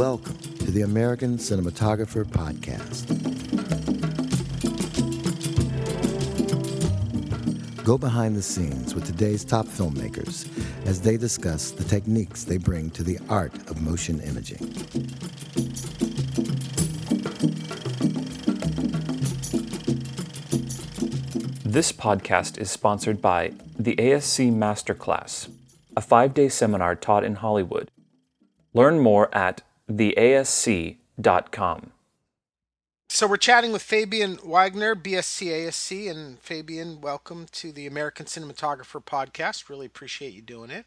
Welcome to the American Cinematographer Podcast. Go behind the scenes with today's top filmmakers as they discuss the techniques they bring to the art of motion imaging. This podcast is sponsored by the ASC Masterclass, a five day seminar taught in Hollywood. Learn more at theasc.com. So we're chatting with Fabian Wagner, BSC ASC, and Fabian, welcome to the American Cinematographer podcast. Really appreciate you doing it.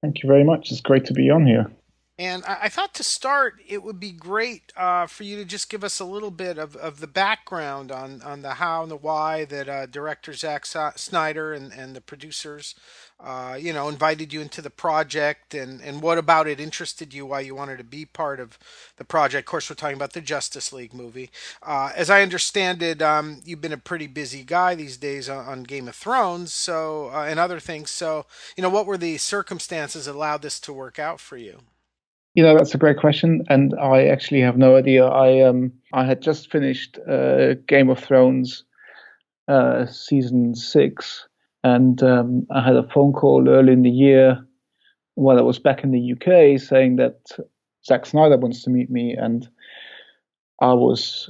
Thank you very much. It's great to be on here. And I, I thought to start, it would be great uh, for you to just give us a little bit of, of the background on, on the how and the why that uh, director Zack Snyder and, and the producers, uh, you know, invited you into the project and, and what about it interested you, why you wanted to be part of the project. Of course, we're talking about the Justice League movie. Uh, as I understand it, um, you've been a pretty busy guy these days on, on Game of Thrones so uh, and other things. So, you know, what were the circumstances that allowed this to work out for you? You know, that's a great question, and I actually have no idea. I um I had just finished uh, Game of Thrones uh, season six, and um, I had a phone call early in the year while I was back in the UK saying that Zack Snyder wants to meet me, and I was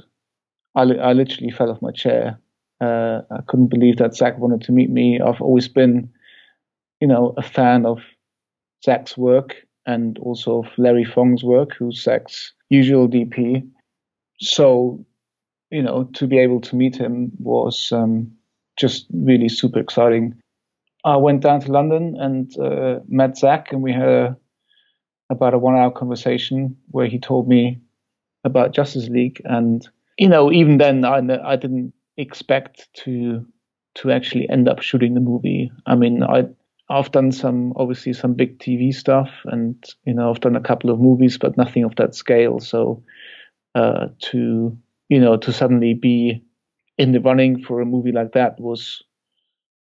I, I literally fell off my chair. Uh, I couldn't believe that Zack wanted to meet me. I've always been, you know, a fan of Zack's work and also of Larry Fong's work, who's Zack's usual DP. So, you know, to be able to meet him was um, just really super exciting. I went down to London and uh, met Zack, and we had a, about a one-hour conversation where he told me about Justice League, and you know, even then, I I didn't expect to to actually end up shooting the movie. I mean, I I've done some obviously some big TV stuff, and you know I've done a couple of movies, but nothing of that scale. So uh, to you know to suddenly be in the running for a movie like that was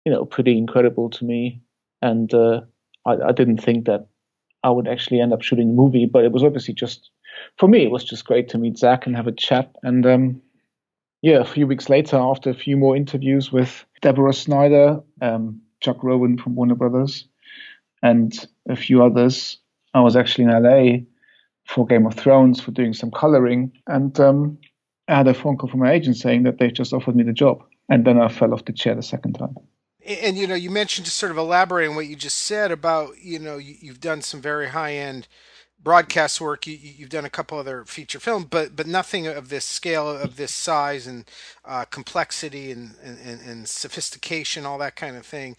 you know pretty incredible to me, and uh, I, I didn't think that I would actually end up shooting the movie, but it was obviously just for me it was just great to meet Zack and have a chat, and um, yeah, a few weeks later, after a few more interviews with Deborah Snyder. Um, Chuck Roven from Warner Brothers, and a few others. I was actually in LA for Game of Thrones for doing some coloring, and um, I had a phone call from my agent saying that they just offered me the job, and then I fell off the chair the second time. And you know, you mentioned just sort of elaborating on what you just said about you know you, have done some very high end broadcast work. You, have done a couple other feature films, but but nothing of this scale, of this size and uh, complexity and, and, and sophistication, all that kind of thing.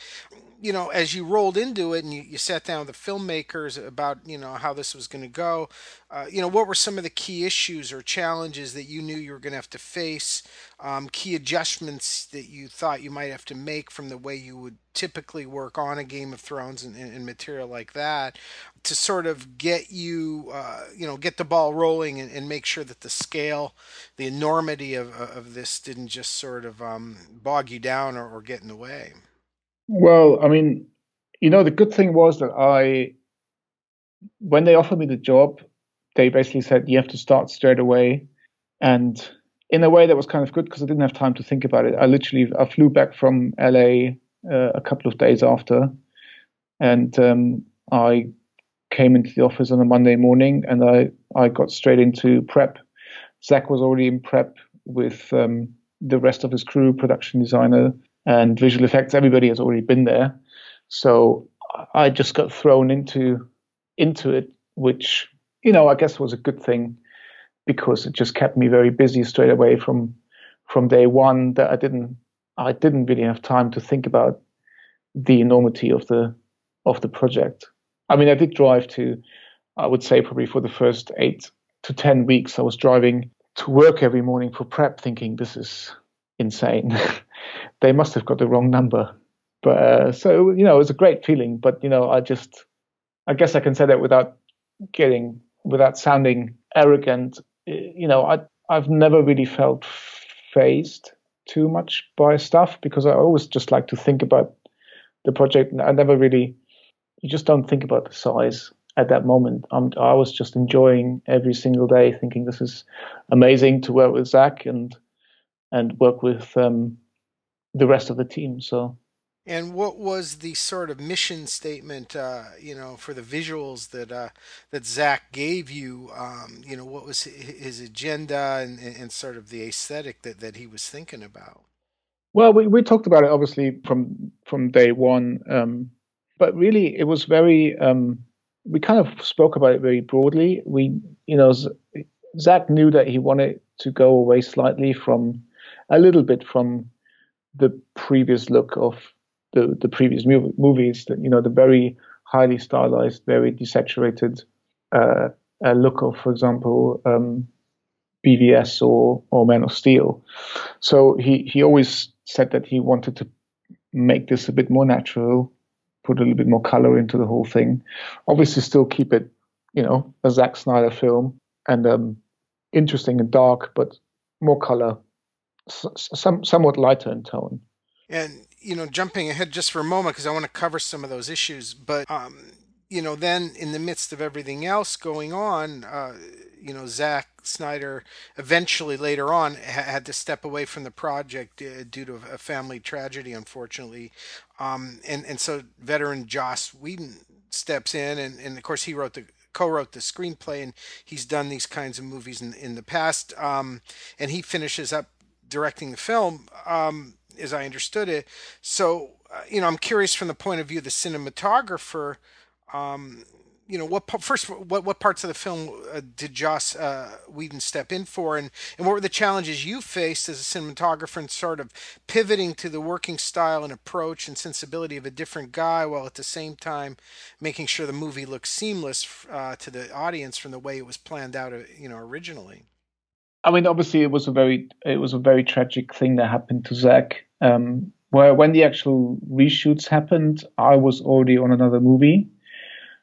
You know, as you rolled into it and you, you sat down with the filmmakers about, you know, how this was going to go, uh, you know, what were some of the key issues or challenges that you knew you were going to have to face, um, key adjustments that you thought you might have to make from the way you would typically work on a Game of Thrones and, and material like that to sort of get you, uh, you know, get the ball rolling and, and, make sure that the scale, the enormity of, of this didn't just sort of um, bog you down or, or get in the way. Well, I mean, you know, the good thing was that I, when they offered me the job, they basically said you have to start straight away, and in a way that was kind of good because I didn't have time to think about it. I literally I flew back from LA uh, a couple of days after, and um, I came into the office on a Monday morning, and I I got straight into prep. Zack was already in prep with um, the rest of his crew, production designer, and visual effects. Everybody has already been there, so I just got thrown into into it, which you know I guess was a good thing because it just kept me very busy straight away from from day one. That I didn't I didn't really have time to think about the enormity of the of the project. I mean, I did drive to, I would say probably for the first eight to ten weeks, I was driving to work every morning for prep, thinking this is insane. they must have got the wrong number. But uh, so you know, it was a great feeling. But you know, I just, I guess I can say that without getting, without sounding arrogant. You know, I I've never really felt phased too much by stuff because I always just like to think about the project. I never really, you just don't think about the size. at that moment. I'm, I was just enjoying every single day, thinking this is amazing to work with Zack and and work with um, the rest of the team. So. And what was the sort of mission statement, uh, you know, for the visuals that uh, that Zack gave you? Um, you know, what was his agenda and, and sort of the aesthetic that, that he was thinking about? Well, we, we talked about it obviously from from day one, um, but really it was very. Um, we kind of spoke about it very broadly. We, you know, Zack knew that he wanted to go away slightly from, a little bit from, the previous look of the the previous movie, movies. That you know, the very highly stylized, very desaturated uh, uh, look of, for example, um, BVS or or Man of Steel. So he he always said that he wanted to make this a bit more natural, put a little bit more color into the whole thing. Obviously, still keep it, you know, a Zack Snyder film and um, interesting and dark, but more color, some somewhat lighter in tone. And you know, jumping ahead just for a moment because I want to cover some of those issues, but um, you know, then in the midst of everything else going on, uh, you know, Zack Snyder eventually later on ha- had to step away from the project uh, due to a family tragedy, unfortunately. Um, and, and so veteran Joss Whedon steps in, and, and of course, he wrote the co-wrote the screenplay and he's done these kinds of movies in, in the past um, and he finishes up directing the film um, as i understood it so uh, you know i'm curious from the point of view of the cinematographer um, you know what first what what parts of the film uh, did Joss uh, Whedon step in for, and and what were the challenges you faced as a cinematographer in sort of pivoting to the working style and approach and sensibility of a different guy, while at the same time making sure the movie looks seamless uh, to the audience from the way it was planned out, uh, you know, originally. I mean, obviously, it was a very it was a very tragic thing that happened to Zack. Um, where when the actual reshoots happened, I was already on another movie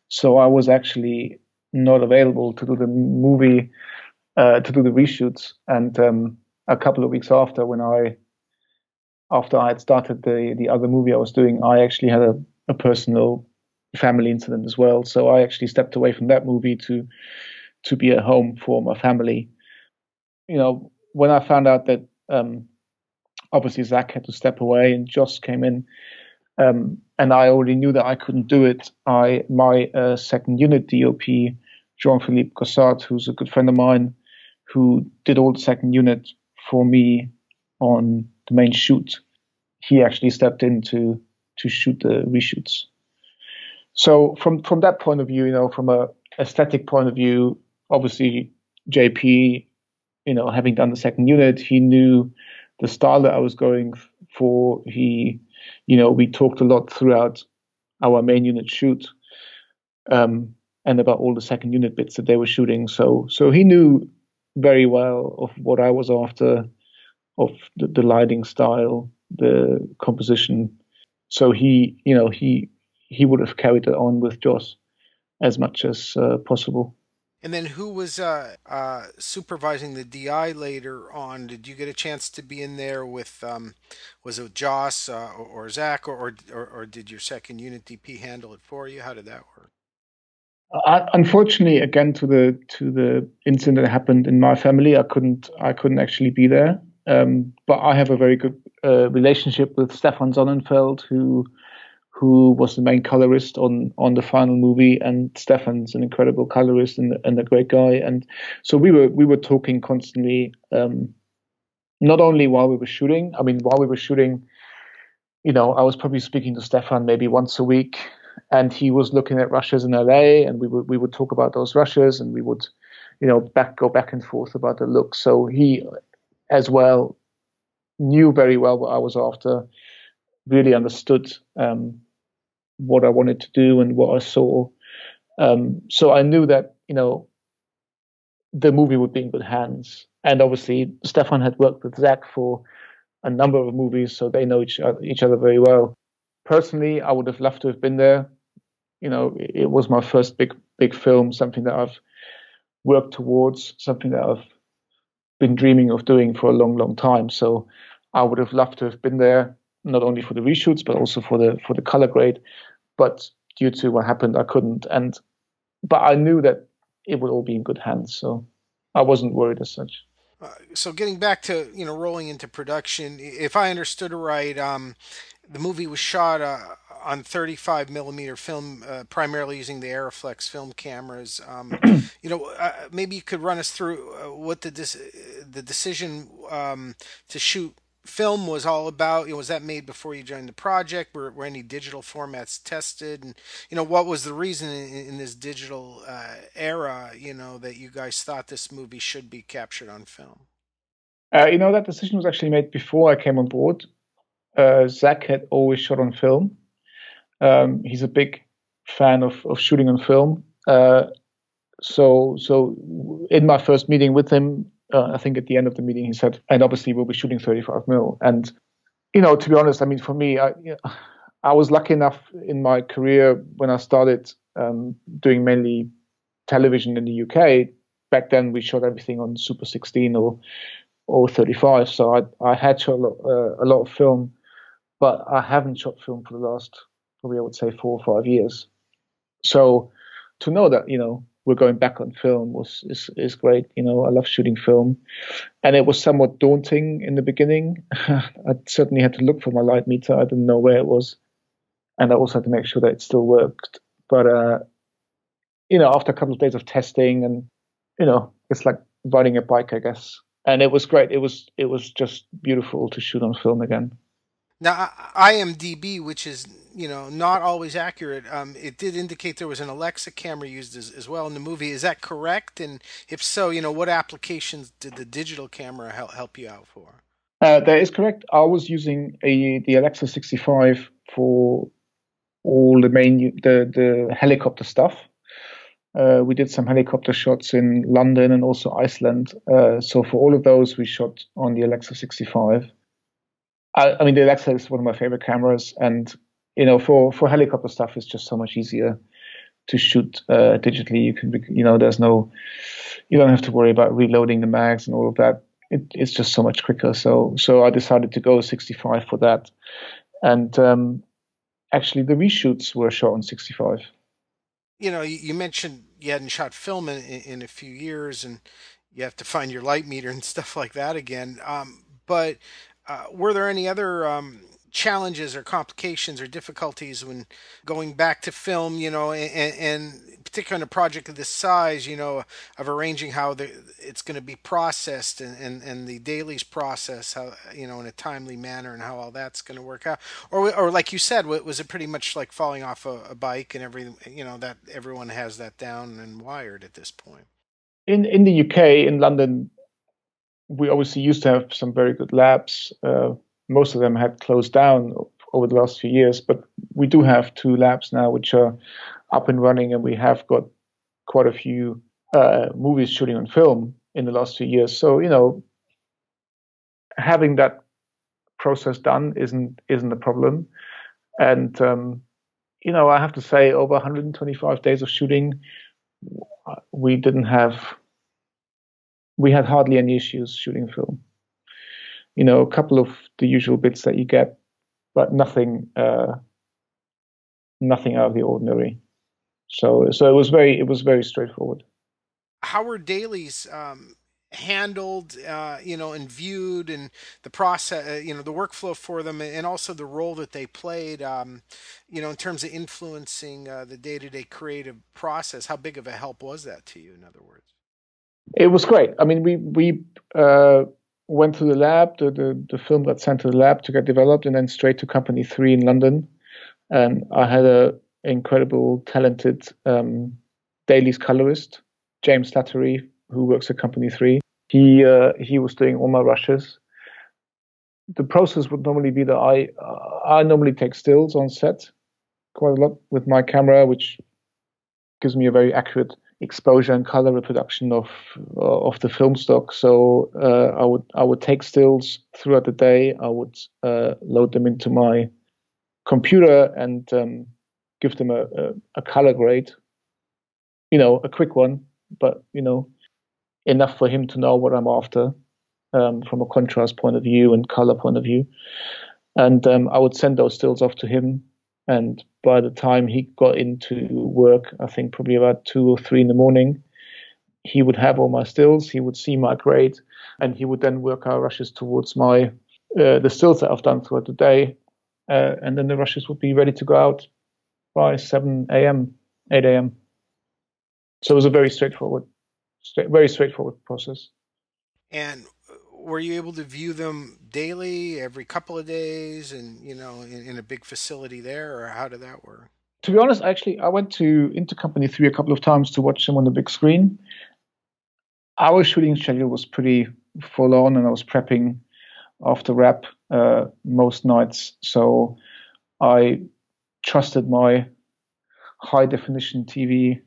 so I was actually not available to do the movie, uh, to do the reshoots. And um, a couple of weeks after, when I, after I had started the the other movie I was doing, I actually had a, a personal family incident as well. So I actually stepped away from that movie to to be at home for my family. You know, when I found out that um, obviously Zack had to step away and Joss came in, um, and I already knew that I couldn't do it. I my uh, second unit DOP, Jean-Philippe Gossart, who's a good friend of mine, who did all the second unit for me on the main shoot. He actually stepped in to to shoot the reshoots. So from from that point of view, you know, from a aesthetic point of view, obviously JP, you know, having done the second unit, he knew the style that I was going for. He you know, we talked a lot throughout our main unit shoot um, and about all the second unit bits that they were shooting. So, so he knew very well of what I was after, of the, the lighting style, the composition. So he, you know, he he would have carried it on with Joss as much as uh, possible. And then who was uh, uh, supervising the DI later on? Did you get a chance to be in there with, um, was it Joss uh, or, or, Zack, or, or, or did your second unit DP handle it for you? How did that work? Uh, unfortunately, again to the to the incident that happened in my family, I couldn't I couldn't actually be there. Um, but I have a very good uh, relationship with Stefan Sonnenfeld, who who was the main colorist on on the final movie, and Stefan's an incredible colorist and, and a great guy. And so we were we were talking constantly, um, not only while we were shooting. I mean, while we were shooting, you know, I was probably speaking to Stefan maybe once a week, and he was looking at rushes in LA, and we would we would talk about those rushes, and we would, you know, back go back and forth about the look. So he, as well, knew very well what I was after really understood um, what I wanted to do and what I saw. Um, so I knew that you know the movie would be in good hands. And obviously, Stefan had worked with Zack for a number of movies, so they know each other, each other very well. Personally, I would have loved to have been there. You know, it, it was my first big big film, something that I've worked towards, something that I've been dreaming of doing for a long, long time. So I would have loved to have been there, not only for the reshoots but also for the for the color grade but due to what happened, I couldn't. And but I knew that it would all be in good hands, so I wasn't worried as such. Uh, so getting back to you know rolling into production, if I understood it right, um, the movie was shot uh, on 35 millimeter film, uh, primarily using the Arriflex film cameras. Um, you know, uh, maybe you could run us through uh, what the the decision um, to shoot film was all about. You know, was that made before you joined the project? Were, were any digital formats tested? And you know, what was the reason in, in this digital uh, era? You know, that you guys thought this movie should be captured on film. Uh, you know, that decision was actually made before I came on board. Uh, Zack had always shot on film. Um, he's a big fan of, of shooting on film. Uh, so, so in my first meeting with him, uh, I think at the end of the meeting he said, and obviously we'll be shooting 35 mil. And you know, to be honest, I mean, for me, I you know, I was lucky enough in my career when I started um, doing mainly television in the UK. Back then, we shot everything on Super 16 or or 35, so I I had shot a lot, uh, a lot of film, but I haven't shot film for the last probably I would say four or five years. So to know that you know we're going back on film was is, is great. You know, I love shooting film, and it was somewhat daunting in the beginning. I certainly had to look for my light meter. I didn't know where it was, and I also had to make sure that it still worked. But uh, you know, after a couple of days of testing, and you know, it's like riding a bike, I guess. And it was great. It was it was just beautiful to shoot on film again. Now, IMDb, which is you know not always accurate, um, it did indicate there was an Alexa camera used as, as well in the movie. Is that correct? And if so, you know what applications did the digital camera help help you out for? Uh, that is correct. I was using a the Alexa 65 for all the main the the helicopter stuff. Uh, we did some helicopter shots in London and also Iceland. Uh, so for all of those, we shot on the Alexa 65. I, I mean, the Alexa is one of my favorite cameras, and you know, for for helicopter stuff, it's just so much easier to shoot uh, digitally. You can, you know, there's no, you don't have to worry about reloading the mags and all of that. It, it's just so much quicker. So, so I decided to go 65 for that, and um, actually, the reshoots were shot on 65. You know, you mentioned you hadn't shot film in, in a few years, and you have to find your light meter and stuff like that again. Um, but uh, were there any other um, challenges or complications or difficulties when going back to film, you know, and, and particularly on a project of this size, you know, of arranging how the, it's going to be processed and, and, and the dailies process, how, you know, in a timely manner and how all that's going to work out. Or, or like you said, was it pretty much like falling off a, a bike and everything, you know, that everyone has that down and wired at this point? In, in the UK, in London, we obviously used to have some very good labs. Uh, most of them had closed down over the last few years, but we do have two labs now which are up and running, and we have got quite a few uh, movies shooting on film in the last few years. So you know, having that process done isn't isn't a problem, and um, you know, I have to say, over 125 days of shooting, we didn't have we had hardly any issues shooting film. You know, a couple of the usual bits that you get, but nothing, uh, nothing out of the ordinary. So, so it was very, it was very straightforward. How were dailies um, handled, uh, you know, and viewed, and the process, uh, you know, the workflow for them, and also the role that they played, um, you know, in terms of influencing uh, the day-to-day creative process? How big of a help was that to you? In other words. It was great. I mean, we we uh, went to the lab. The, the, the film got sent to the lab to get developed, and then straight to Company Three in London. And I had a incredible, talented um, dailies colorist, James Slattery, who works at Company Three. He uh, he was doing all my rushes. The process would normally be that I uh, I normally take stills on set quite a lot with my camera, which gives me a very accurate exposure and color reproduction of uh, of the film stock. So uh, I would I would take stills throughout the day. I would uh, load them into my computer and um, give them a, a, a, color grade. You know, a quick one, but you know, enough for him to know what I'm after um, from a contrast point of view and color point of view. And um, I would send those stills off to him And by the time he got into work, I think probably about two or three in the morning, he would have all my stills. He would see my grade, and he would then work our rushes towards my uh, the stills that I've done throughout the day, uh, and then the rushes would be ready to go out by 7 a.m., 8 a.m. So it was a very straightforward, straight, very straightforward process. And were you able to view them daily, every couple of days, and you know, in, in, a big facility there, or how did that work? To be honest, actually, I went to Intercompany three a couple of times to watch them on the big screen. Our shooting schedule was pretty full on, and I was prepping after wrap uh, most nights, so I trusted my high definition TV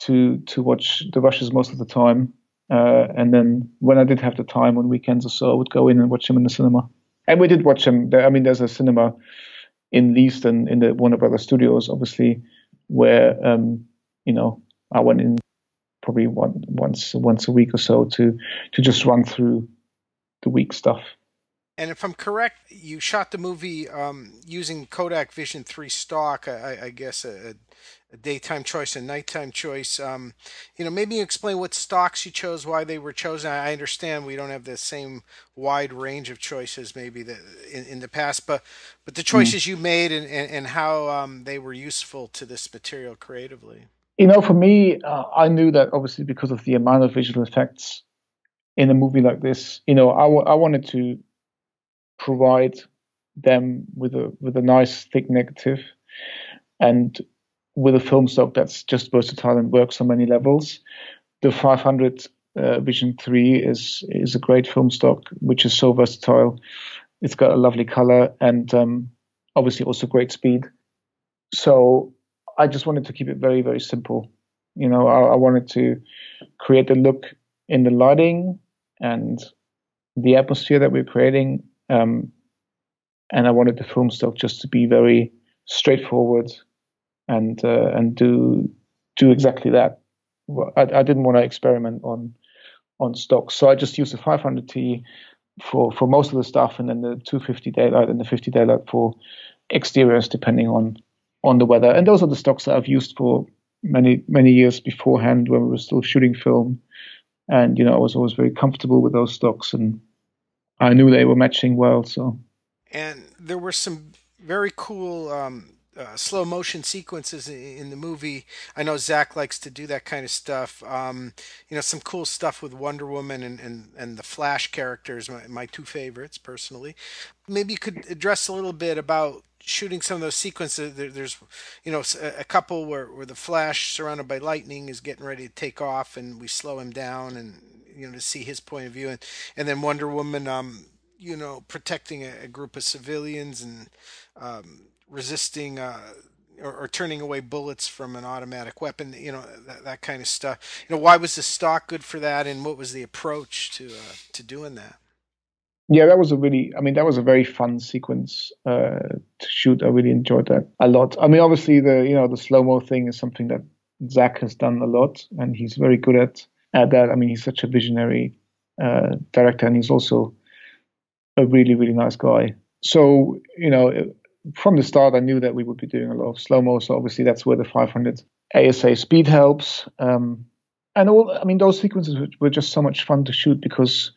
to to watch the rushes most of the time uh, and then when I did have the time on weekends or so, I would go in and watch them in the cinema. And we did watch them. I mean, there's a cinema in Leavesden in the Warner Brothers Studios, obviously, where um, you know I went in probably one, once once a week or so to to just run through the week stuff. And if I'm correct, you shot the movie um, using Kodak Vision 3 stock, I, I guess a, a, daytime choice and nighttime choice. Um, you know, maybe you explain what stocks you chose, why they were chosen. I understand we don't have the same wide range of choices maybe that in, in the past, but but the hmm. choices mm. you made and, and, and how um, they were useful to this material creatively. You know, for me, uh, I knew that obviously because of the amount of visual effects in a movie like this, you know, I, w- I wanted to provide them with a with a nice thick negative and with a film stock that's just versatile and works on many levels. The 500 uh, Vision 3 is is a great film stock which is so versatile. It's got a lovely color and um, obviously also great speed. So I just wanted to keep it very very simple. You know, I, I wanted to create a look in the lighting and the atmosphere that we're creating um, and I wanted the film stock just to be very straightforward and uh, and do do exactly that. I, I didn't want to experiment on on stock, so I just used the 500T for for most of the stuff, and then the 250 daylight and the 50 daylight for exteriors, depending on on the weather. And those are the stocks that I've used for many many years beforehand when we were still shooting film. And you know, I was always very comfortable with those stocks and I knew they were matching well. So, and there were some very cool um, uh, slow motion sequences in the movie. I know Zack likes to do that kind of stuff. Um, you know, some cool stuff with Wonder Woman and, and, and the Flash characters, my, my two favorites personally. Maybe you could address a little bit about shooting some of those sequences. there's, you know, a, couple where, where the Flash surrounded by lightning is getting ready to take off and we slow him down and you know to see his point of view. And and then Wonder Woman um you know protecting a, a group of civilians and um, resisting uh, or, or, turning away bullets from an automatic weapon you know that, that kind of stuff. You know why was the stock good for that? And what was the approach to uh, to doing that? Yeah that was a really i mean that was a very fun sequence uh, to shoot. I really enjoyed that a lot. I mean obviously the you know the slow mo thing is something that Zack has done a lot and he's very good at at that. I mean, he's such a visionary uh, director, and he's also a really, really nice guy. So, you know, from the start, I knew that we would be doing a lot of slow mo. So obviously, that's where the 500 ASA speed helps. Um, and all, I mean, those sequences were just so much fun to shoot because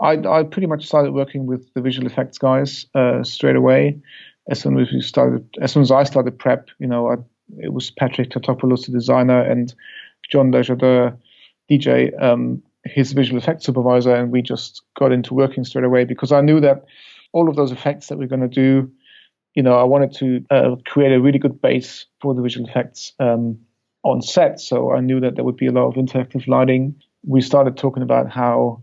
I, I pretty much started working with the visual effects guys uh, straight away. As soon as we started, as soon as I started prep, you know, I, it was Patrick Tatopoulos, the designer, and John Desjardins, DJ um, his visual effects supervisor, and we just got into working straight away because I knew that all of those effects that we're going to do, you know, I wanted to uh, create a really good base for the visual effects um, on set. So I knew that there would be a lot of interactive lighting. We started talking about how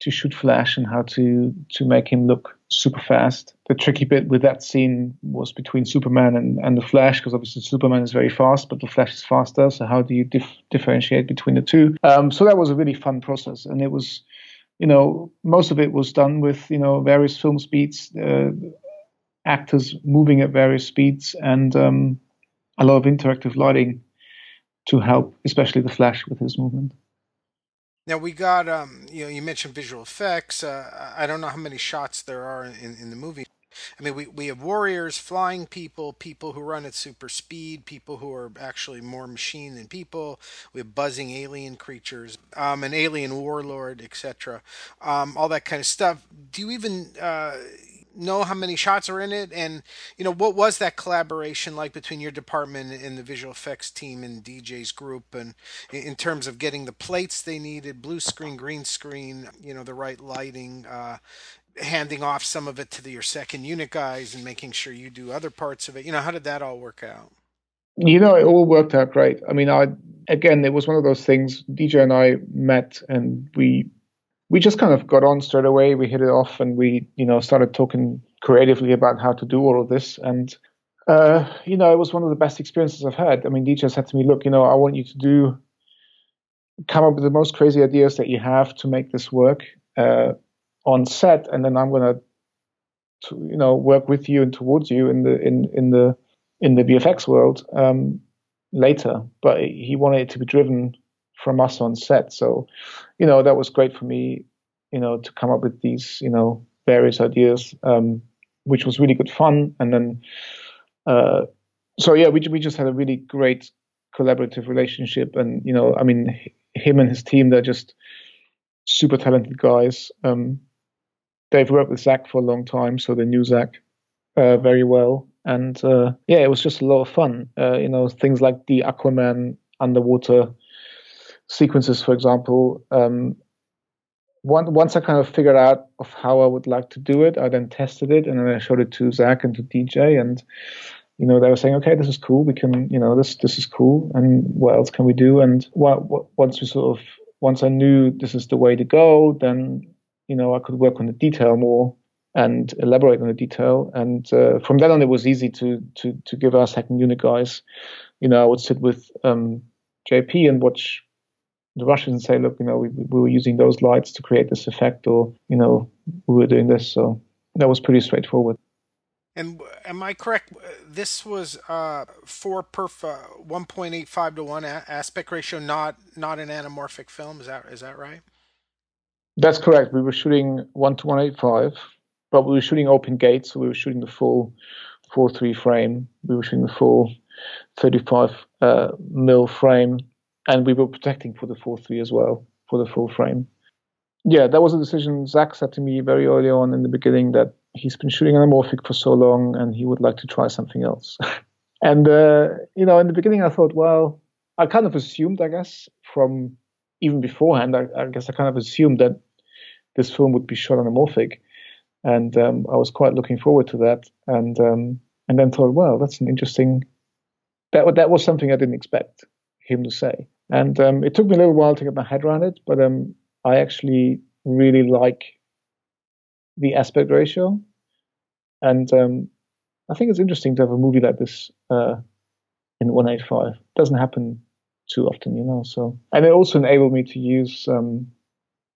to shoot Flash and how to to make him look super fast. The tricky bit with that scene was between Superman and, and the Flash, because obviously Superman is very fast, but the Flash is faster. So how do you dif- differentiate between the two? Um, so that was a really fun process, and it was, you know, most of it was done with you know various film speeds, uh, actors moving at various speeds, and um, a lot of interactive lighting to help, especially the Flash with his movement. Now we got, um, you know, you mentioned visual effects. Uh, I don't know how many shots there are in, in the movie. I mean, we, we have warriors, flying people, people who run at super speed, people who are actually more machine than people. We have buzzing alien creatures, um, an alien warlord, etc. Um, all that kind of stuff. Do you even uh, know how many shots are in it. And you know what was that collaboration like between your department and the visual effects team and dj's group? And in terms of getting the plates they needed blue screen green screen you know the right lighting uh, handing off some of it to the, your second unit guys and making sure you do other parts of it. You know how did that all work out? You know it all worked out great. I mean i again it was one of those things. Dj and i met and we we just kind of got on straight away. We hit it off, and we, you know, started talking creatively about how to do all of this. And, uh, you know, it was one of the best experiences I've had. I mean, DJ said to me, "Look, you know, I want you to do, come up with the most crazy ideas that you have to make this work uh, on set, and then I'm gonna, to, you know, work with you and towards you in the in in the in the VFX world um, later." But he wanted it to be driven from us on set. So, you know, that was great for me, you know, to come up with these, you know, various ideas, um, which was really good fun. And then, uh, so yeah, we we just had a really great collaborative relationship. And you know, I mean, him and his team, they're just super talented guys. Um, they've worked with Zack for a long time, so they knew Zack uh, very well. And uh, yeah, it was just a lot of fun. Uh, you know, things like the Aquaman underwater sequences, for example, um, one, once I kind of figured out of how I would like to do it, I then tested it and then I showed it to Zack and to DJ, and you know they were saying, okay, this is cool. We can, you know, this this is cool, and what else can we do? And what, what, once we sort of once I knew this is the way to go, then you know I could work on the detail more and elaborate on the detail. And uh, from then on, it was easy to to to give our second unit guys. You know, I would sit with um, JP and watch the rushes say, look, you know, we, we were using those lights to create this effect, or you know, we were doing this. So that was pretty straightforward. And am I correct? This was uh, four perf uh, 1.85 to one aspect ratio, not not an anamorphic film. Is that is that right? That's correct. We were shooting one to 185, but we were shooting open gates, so we were shooting the full 4.3 frame. We were shooting the full 35 uh, mil frame and we were protecting for the 4.3 as well for the full frame. Yeah, that was a decision. Zack said to me very early on in the beginning that he's been shooting anamorphic for so long and he would like to try something else. and uh, you know, in the beginning, I thought, well, I kind of assumed, I guess, from even beforehand, I, I guess I kind of assumed that this film would be shot on anamorphic, and um, I was quite looking forward to that. And um, and then thought, well, that's an interesting. That that was something I didn't expect him to say. And um, it took me a little while to get my head around it, but um, I actually really like the aspect ratio. And um, I think it's interesting to have a movie like this uh, in 185. It doesn't happen too often, you know. So, and it also enabled me to use um,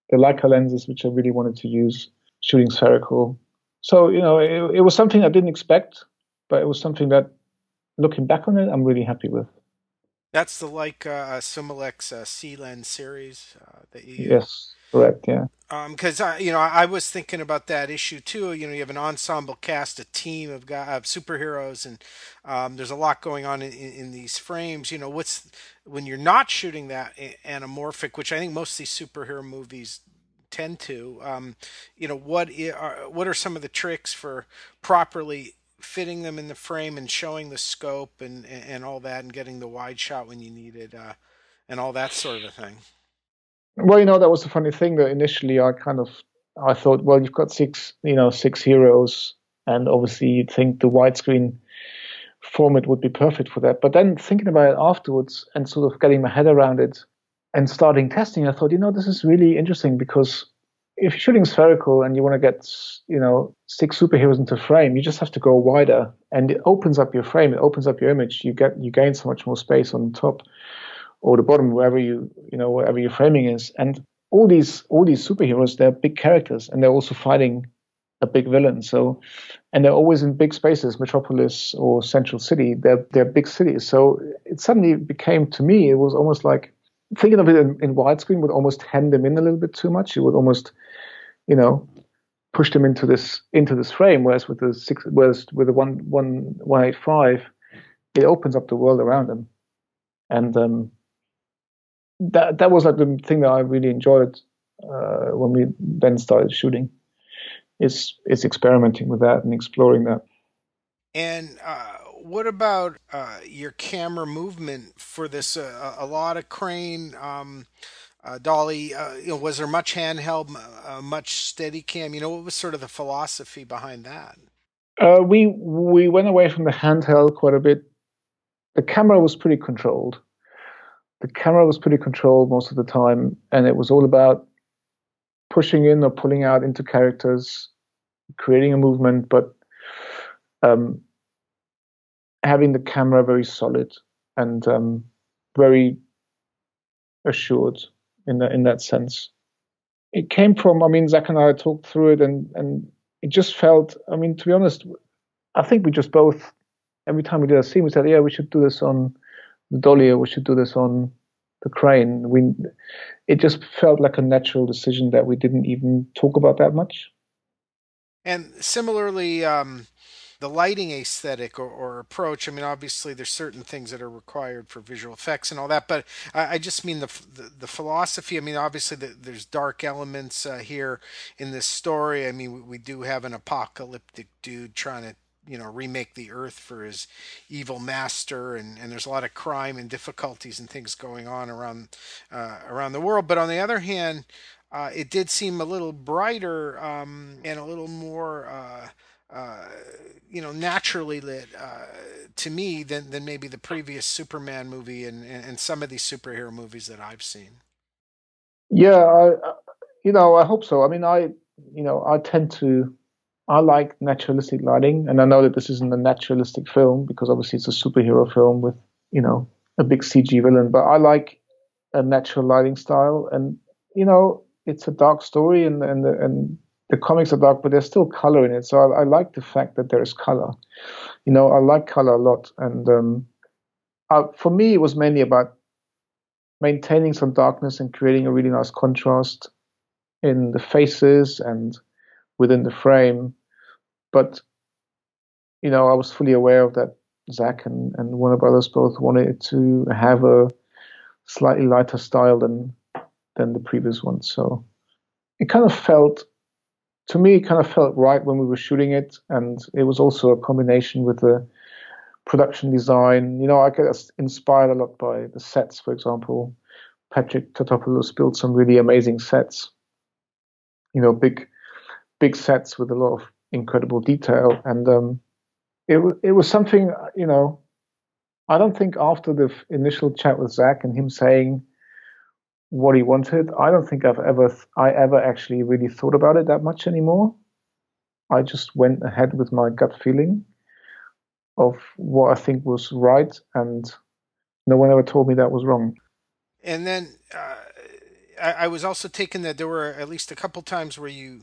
the Leica lenses, which I really wanted to use, shooting spherical. So, you know, it, it was something I didn't expect, but it was something that, looking back on it, I'm really happy with. That's the Leica uh, Summilux uh, C lens series uh, that you. Yes, correct. Yeah. Because um, you know, I was thinking about that issue too. You know, you have an ensemble cast, a team of, of superheroes, and um, there's a lot going on in, in, these frames. You know, what's when you're not shooting that anamorphic, which I think most of these superhero movies tend to. Um, you know, what are what are some of the tricks for properly fitting them in the frame and showing the scope and and all that and getting the wide shot when you need it uh, and all that sort of a thing. Well you know that was the funny thing that initially i kind of i thought well you've got six you know six heroes and obviously you'd think the widescreen format would be perfect for that. But then thinking about it afterwards and sort of getting my head around it and starting testing i thought you know this is really interesting because if you're shooting spherical and you want to get you know six superheroes into frame, you just have to go wider, and it opens up your frame. It opens up your image. You get you gain so much more space on top or the bottom, wherever you you know wherever your framing is. And all these all these superheroes, they're big characters, and they're also fighting a big villain. So, and they're always in big spaces, Metropolis or Central City. They're they're big cities. So it suddenly became to me, it was almost like thinking of it in, in widescreen would almost hand them in a little bit too much. It would almost, you know, push them into this into this frame. Whereas with the six, whereas with the one one one eight five, it opens up the world around them, and um, that that was like the thing that I really enjoyed uh, when we then started shooting. Is is experimenting with that and exploring that. And uh, what about uh, your camera movement for this? Uh, a lot of crane. Um, uh, Dolly, uh, you know, was there much handheld, uh, much Steadicam? You know, what was sort of the philosophy behind that? Uh, we we went away from the handheld quite a bit. The camera was pretty controlled. The camera was pretty controlled most of the time, and it was all about pushing in or pulling out into characters, creating a movement, but um, having the camera very solid and um, very assured in that in that sense. It came from, I mean, Zack and I talked through it, and and it just felt. I mean, to be honest, I think we just both every time we did a scene, we said, yeah, we should do this on the dolly, or we should do this on the crane. We, it just felt like a natural decision that we didn't even talk about that much. And similarly, um, the lighting aesthetic or, or, approach. I mean, obviously, there's certain things that are required for visual effects and all that, but I, I just mean the, the, the philosophy. I mean, obviously, the, there's dark elements uh, here in this story. I mean, we, we do have an apocalyptic dude trying to you know remake the earth for his evil master and, and there's a lot of crime and difficulties and things going on around uh, around the world but on the other hand uh, it did seem a little brighter um, and a little more uh, you know, naturally lit uh, to me than than maybe the previous Superman movie and, and, and some of these superhero movies that I've seen. Yeah, I, you know, I hope so. I mean, I, you know, I tend to, I like naturalistic lighting, and I know that this isn't a naturalistic film because obviously it's a superhero film with, you know, a big CG villain. But I like a natural lighting style, and you know, it's a dark story, and and and the comics are dark, but there's still color in it. So I, I, like the fact that there is color. You know, I like color a lot, and um, uh, for me, it was mainly about maintaining some darkness and creating a really nice contrast in the faces and within the frame. But you know, I was fully aware of that. Zack and, and Warner Brothers both wanted to have a slightly lighter style than than the previous one. So it kind of felt to me, it kind of felt right when we were shooting it, and it was also a combination with the production design. You know, I get inspired a lot by the sets, for example. Patrick Tatopoulos built some really amazing sets. You know, big, big sets with a lot of incredible detail, and um, it it was something. You know, I don't think after the initial chat with Zack and him saying what he wanted. I don't think I've ever I ever actually really thought about it that much anymore. I just went ahead with my gut feeling of what I think was right, and no one ever told me that was wrong. And then uh, I, I, was also taken that there were at least a couple times where you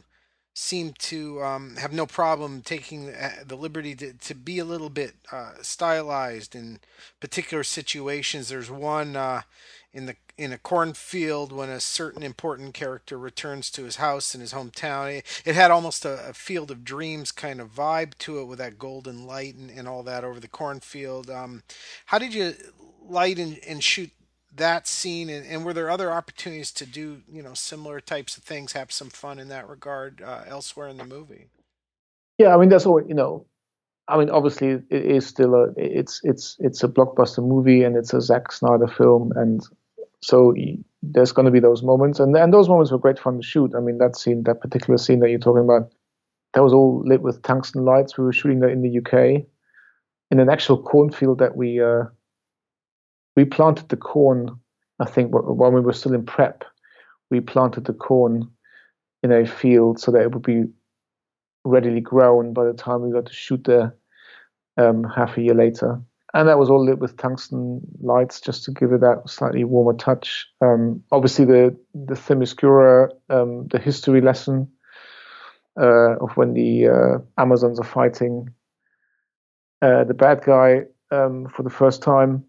seemed to um, have no problem taking the liberty to, to be a little bit uh, stylized in particular situations. There's one uh, in the in a cornfield when a certain important character returns to his house in his hometown. It, it had almost a, a, field of dreams kind of vibe to it with that golden light and, and all that over the cornfield. Um, how did you light and, and shoot that scene? And, and, were there other opportunities to do you know similar types of things, have some fun in that regard uh, elsewhere in the movie? Yeah, I mean that's all you know. I mean, obviously, it is still a it's it's it's a blockbuster movie and it's a Zack Snyder film, and so there's going to be those moments, and and those moments were great fun to shoot. I mean, that scene, that particular scene that you're talking about, that was all lit with tungsten lights. We were shooting that in the UK, in an actual cornfield that we uh, we planted the corn. I think while we were still in prep, we planted the corn in a field so that it would be readily grown by the time we got to shoot there um, half a year later and that was all lit with tungsten lights just to give it that slightly warmer touch. Um, obviously, the the Themyscira, um, the history lesson uh, of when the uh, Amazons are fighting uh, the bad guy um, for the first time.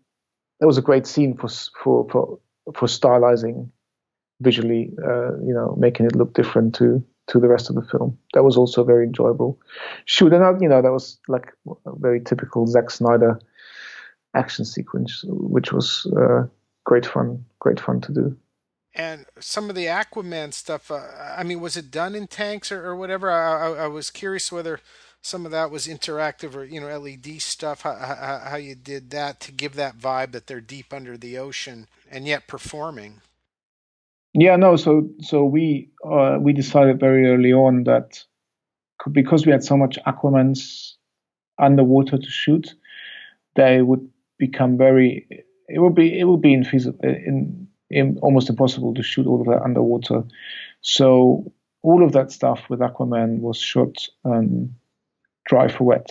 That was a great scene for for for, for stylizing visually, uh, you know, making it look different to to the rest of the film. That was also very enjoyable. Shoot, and you know that was like very typical Zack Snyder action sequence, which was uh, great fun. Great fun to do. And some of the Aquaman stuff, uh, I mean, was it done in tanks or, or whatever? I, I, I, was curious whether some of that was interactive or, you know, LED stuff, how, how, how you did that to give that vibe that they're deep under the ocean and yet performing. Yeah, no. So so we uh, we decided very early on that because we had so much Aquamans underwater to shoot, they would become very. It would be it would be infeasible, in, in almost impossible to shoot all of that underwater. So all of that stuff with Aquaman was shot um, dry for wet.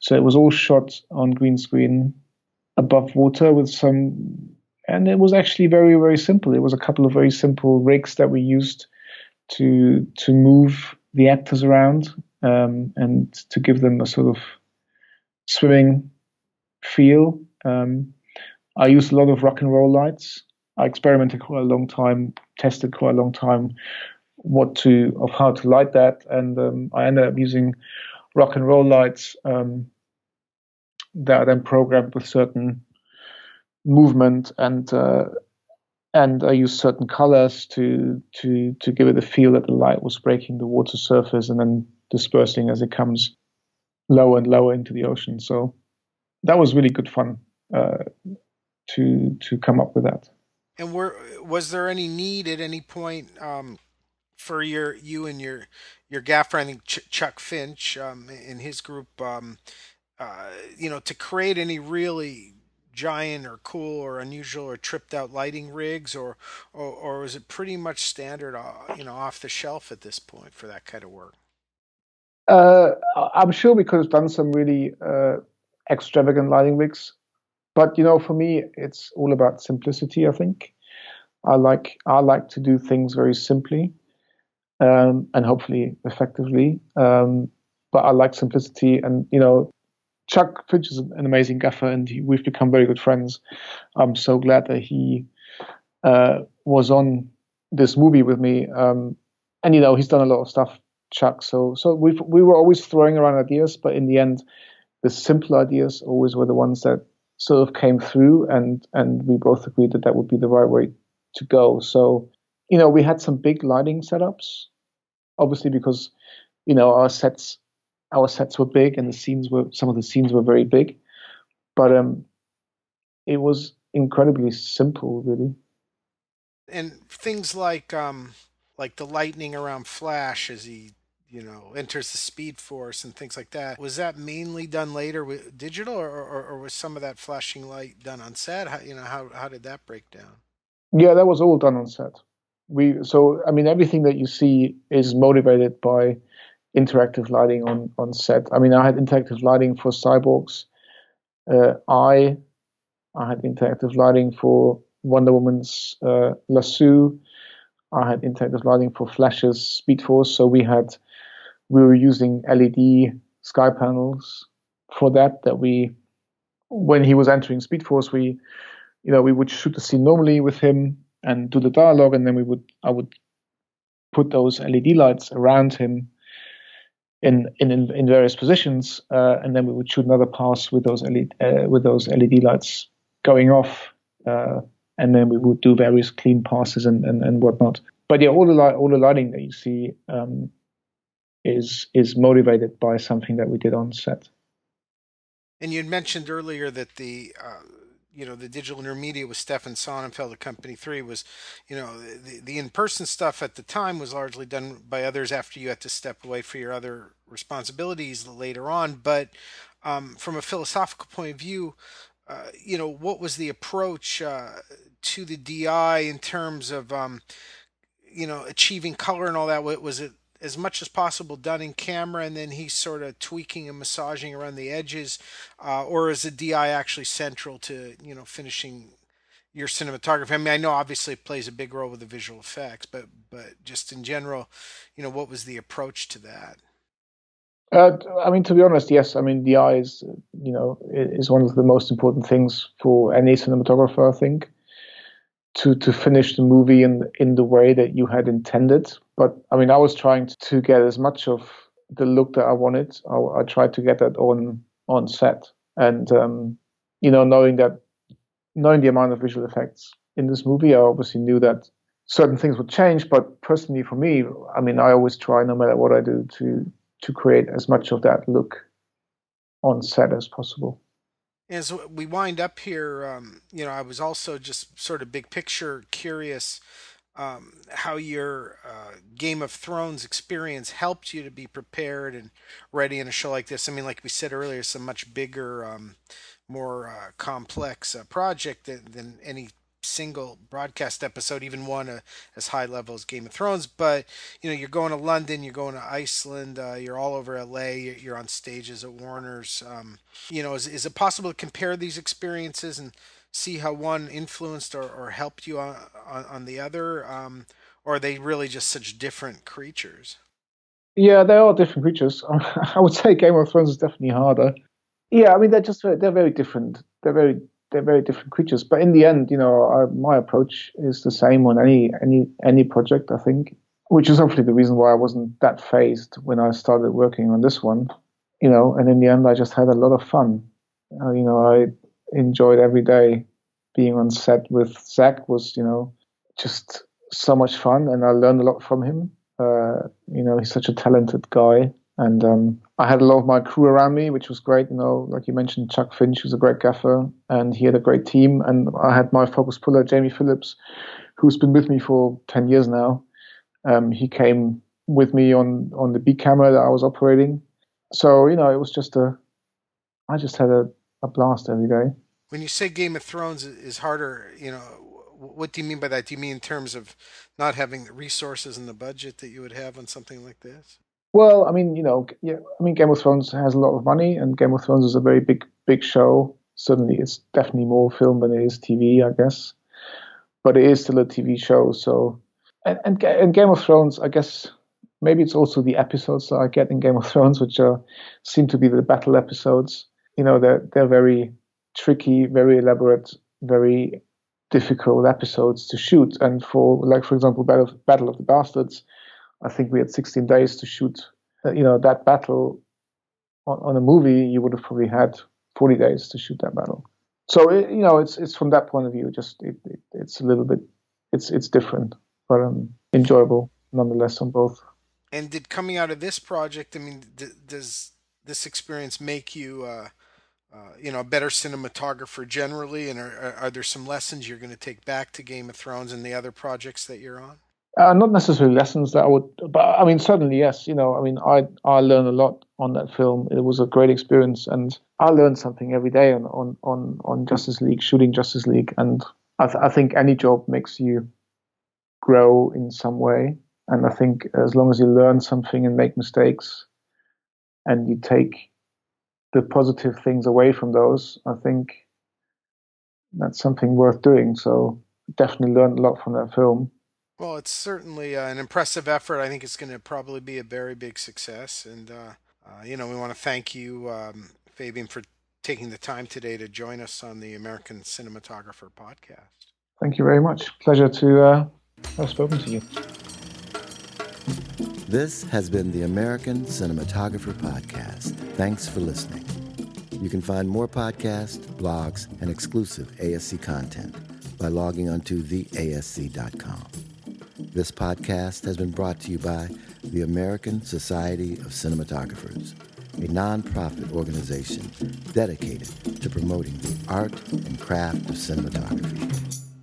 So it was all shot on green screen above water with some and it was actually very very simple. It was a couple of very simple rigs that we used to to move the actors around um, and to give them a sort of swimming feel. Um, I used a lot of rock and roll lights. I experimented quite a long time, tested quite a long time what to of how to light that, and um, I ended up using rock and roll lights um, that are then programmed with certain movement and uh, and I used certain colors to to to give it a feel that the light was breaking the water surface and then dispersing as it comes lower and lower into the ocean. So that was really good fun uh, to to come up with that. And were was there any need at any point um, for your you and your your gaffer? I think Ch- Chuck Finch um, in his group, um, uh, you know, to create any really giant or cool or unusual or tripped out lighting rigs or or, or is it pretty much standard uh, you know off the shelf at this point for that kind of work uh, i'm sure we could have done some really uh, extravagant lighting rigs but you know for me it's all about simplicity i think i like i like to do things very simply um, and hopefully effectively um, but i like simplicity and you know Chuck Finch is an amazing gaffer, and he, we've become very good friends. I'm so glad that he uh, was on this movie with me. Um, and you know, he's done a lot of stuff, Chuck. So so we we were always throwing around ideas, but in the end, the simple ideas always were the ones that sort of came through, and and we both agreed that that would be the right way to go. So you know, we had some big lighting setups, obviously because you know our sets our sets were big and the scenes were some of the scenes were very big, but um, it was incredibly simple, really. And things like um, like the lightning around Flash as he you know enters the Speed Force and things like that. Was that mainly done later with digital, or, or, or was some of that flashing light done on set? How, you know how how did that break down? Yeah, that was all done on set. We so I mean everything that you see is motivated by interactive lighting on on set. I mean, I had interactive lighting for Cyborgs. Uh, I I had interactive lighting for Wonder Woman's uh, Lasso. I had interactive lighting for Flash's Speed Force. So we had we were using LED SkyPanels for that. That we when he was entering Speed Force, we you know we would shoot the scene normally with him and do the dialogue, and then we would I would put those LED lights around him in in in various positions, uh, and then we would shoot another pass with those LED uh, with those LED lights going off, uh, and then we would do various clean passes and, and, and whatnot. But yeah, all the light, all the lighting that you see um, is is motivated by something that we did on set. And you mentioned earlier that the uh, you know the digital intermediate with Stefan Sonnenfeld at Company Three was, you know, the, the in-person stuff at the time was largely done by others after you had to step away for your other responsibilities later on. But um, from a philosophical point of view, uh, you know, what was the approach uh, to the DI in terms of, um, you know, achieving color and all that? Was it as much as possible done in camera and then he's sort of tweaking and massaging around the edges uh, or is the di actually central to you know finishing your cinematography i mean i know obviously it plays a big role with the visual effects but but just in general you know what was the approach to that uh, I mean, to be honest, yes. I mean, the eye is, you know, is one of the most important things for any cinematographer. I think to to finish the movie in in the way that you had intended But I mean, I was trying to get as much of the look that I wanted. I, I tried to get that on on set, and um, you know, knowing that knowing the amount of visual effects in this movie, I obviously knew that certain things would change. But personally, for me, I mean, I always try, no matter what I do, to to create as much of that look on set as possible. As we wind up here, um, you know, I was also just sort of big picture curious um, how your uh, Game of Thrones experience helped you to be prepared and ready in a show like this. I mean, like we said earlier, it's a much bigger, um, more uh, complex uh, project than, than any single broadcast episode, even one uh, as high level as Game of Thrones. But you know, you're going to London, you're going to Iceland, uh, you're all over LA, you're on stages at Warner's. Um, you know, is is it possible to compare these experiences and see how one influenced or, or helped you on, on, the other, um, or are they really just such different creatures? Yeah, they are different creatures. I would say Game of Thrones is definitely harder. Yeah, I mean they're just they're very different. They're very they're very different creatures. But in the end, you know, I, my approach is the same on any any any project. I think, which is hopefully the reason why I wasn't that fazed when I started working on this one. You know, and in the end, I just had a lot of fun. Uh, you know, I enjoyed every day being on set with Zack. Was you know just so much fun, and I learned a lot from him. Uh, you know, he's such a talented guy, and um, I had a lot of my crew around me, which was great. You know, like you mentioned, Chuck Finch was a great gaffer, and he had a great team. And I had my focus puller, Jamie Phillips, who's been with me for ten years now. Um, he came with me on on the B camera that I was operating. So you know, it was just a, I just had a, a blast every day. When you say Game of Thrones is harder, you know, what do you mean by that? Do you mean in terms of not having the resources and the budget that you would have on something like this? Well, I mean, you know, yeah, I mean, Game of Thrones has a lot of money, and Game of Thrones is a very big, big show. Certainly, it's definitely more film than it is TV, I guess. But it is still a TV show, so and and, and Game of Thrones, I guess maybe it's also the episodes that I get in Game of Thrones, which are seem to be the battle episodes. You know, they're they're very tricky, very elaborate, very difficult episodes to shoot. And for like, for example, Battle of, Battle of the Bastards I think we had 16 days to shoot. Uh, you know that battle on, on, a movie, you would have probably had 40 days to shoot that battle. So it, you know, it's it's from that point of view, just it, it, it's a little bit, it's it's different, but um, enjoyable nonetheless on both. And did coming out of this project, I mean, d- does this experience make you, uh, uh, you know, a better cinematographer generally? And are, are there some lessons you're going to take back to Game of Thrones and the other projects that you're on? Uh, not necessarily lessons that I would, but I mean certainly yes. You know, I mean I I learned a lot on that film. It was a great experience, and I learned something every day on on on, on Justice League, shooting Justice League, and I, th- I think any job makes you grow in some way. And I think as long as you learn something and make mistakes, and you take the positive things away from those, I think that's something worth doing. So definitely learned a lot from that film well, it's certainly uh, an impressive effort. I think it's going to probably be a very big success. And, uh, uh, you know, we want to thank you, um, Fabian, for taking the time today to join us on the American Cinematographer podcast. Thank you very much. Pleasure to uh, have spoken to you. This has been the American Cinematographer Podcast. Thanks for listening. You can find more podcasts, blogs, and exclusive ASC content by logging onto theasc.com. This podcast has been brought to you by the American Society of Cinematographers, a nonprofit organization dedicated to promoting the art and craft of cinematography.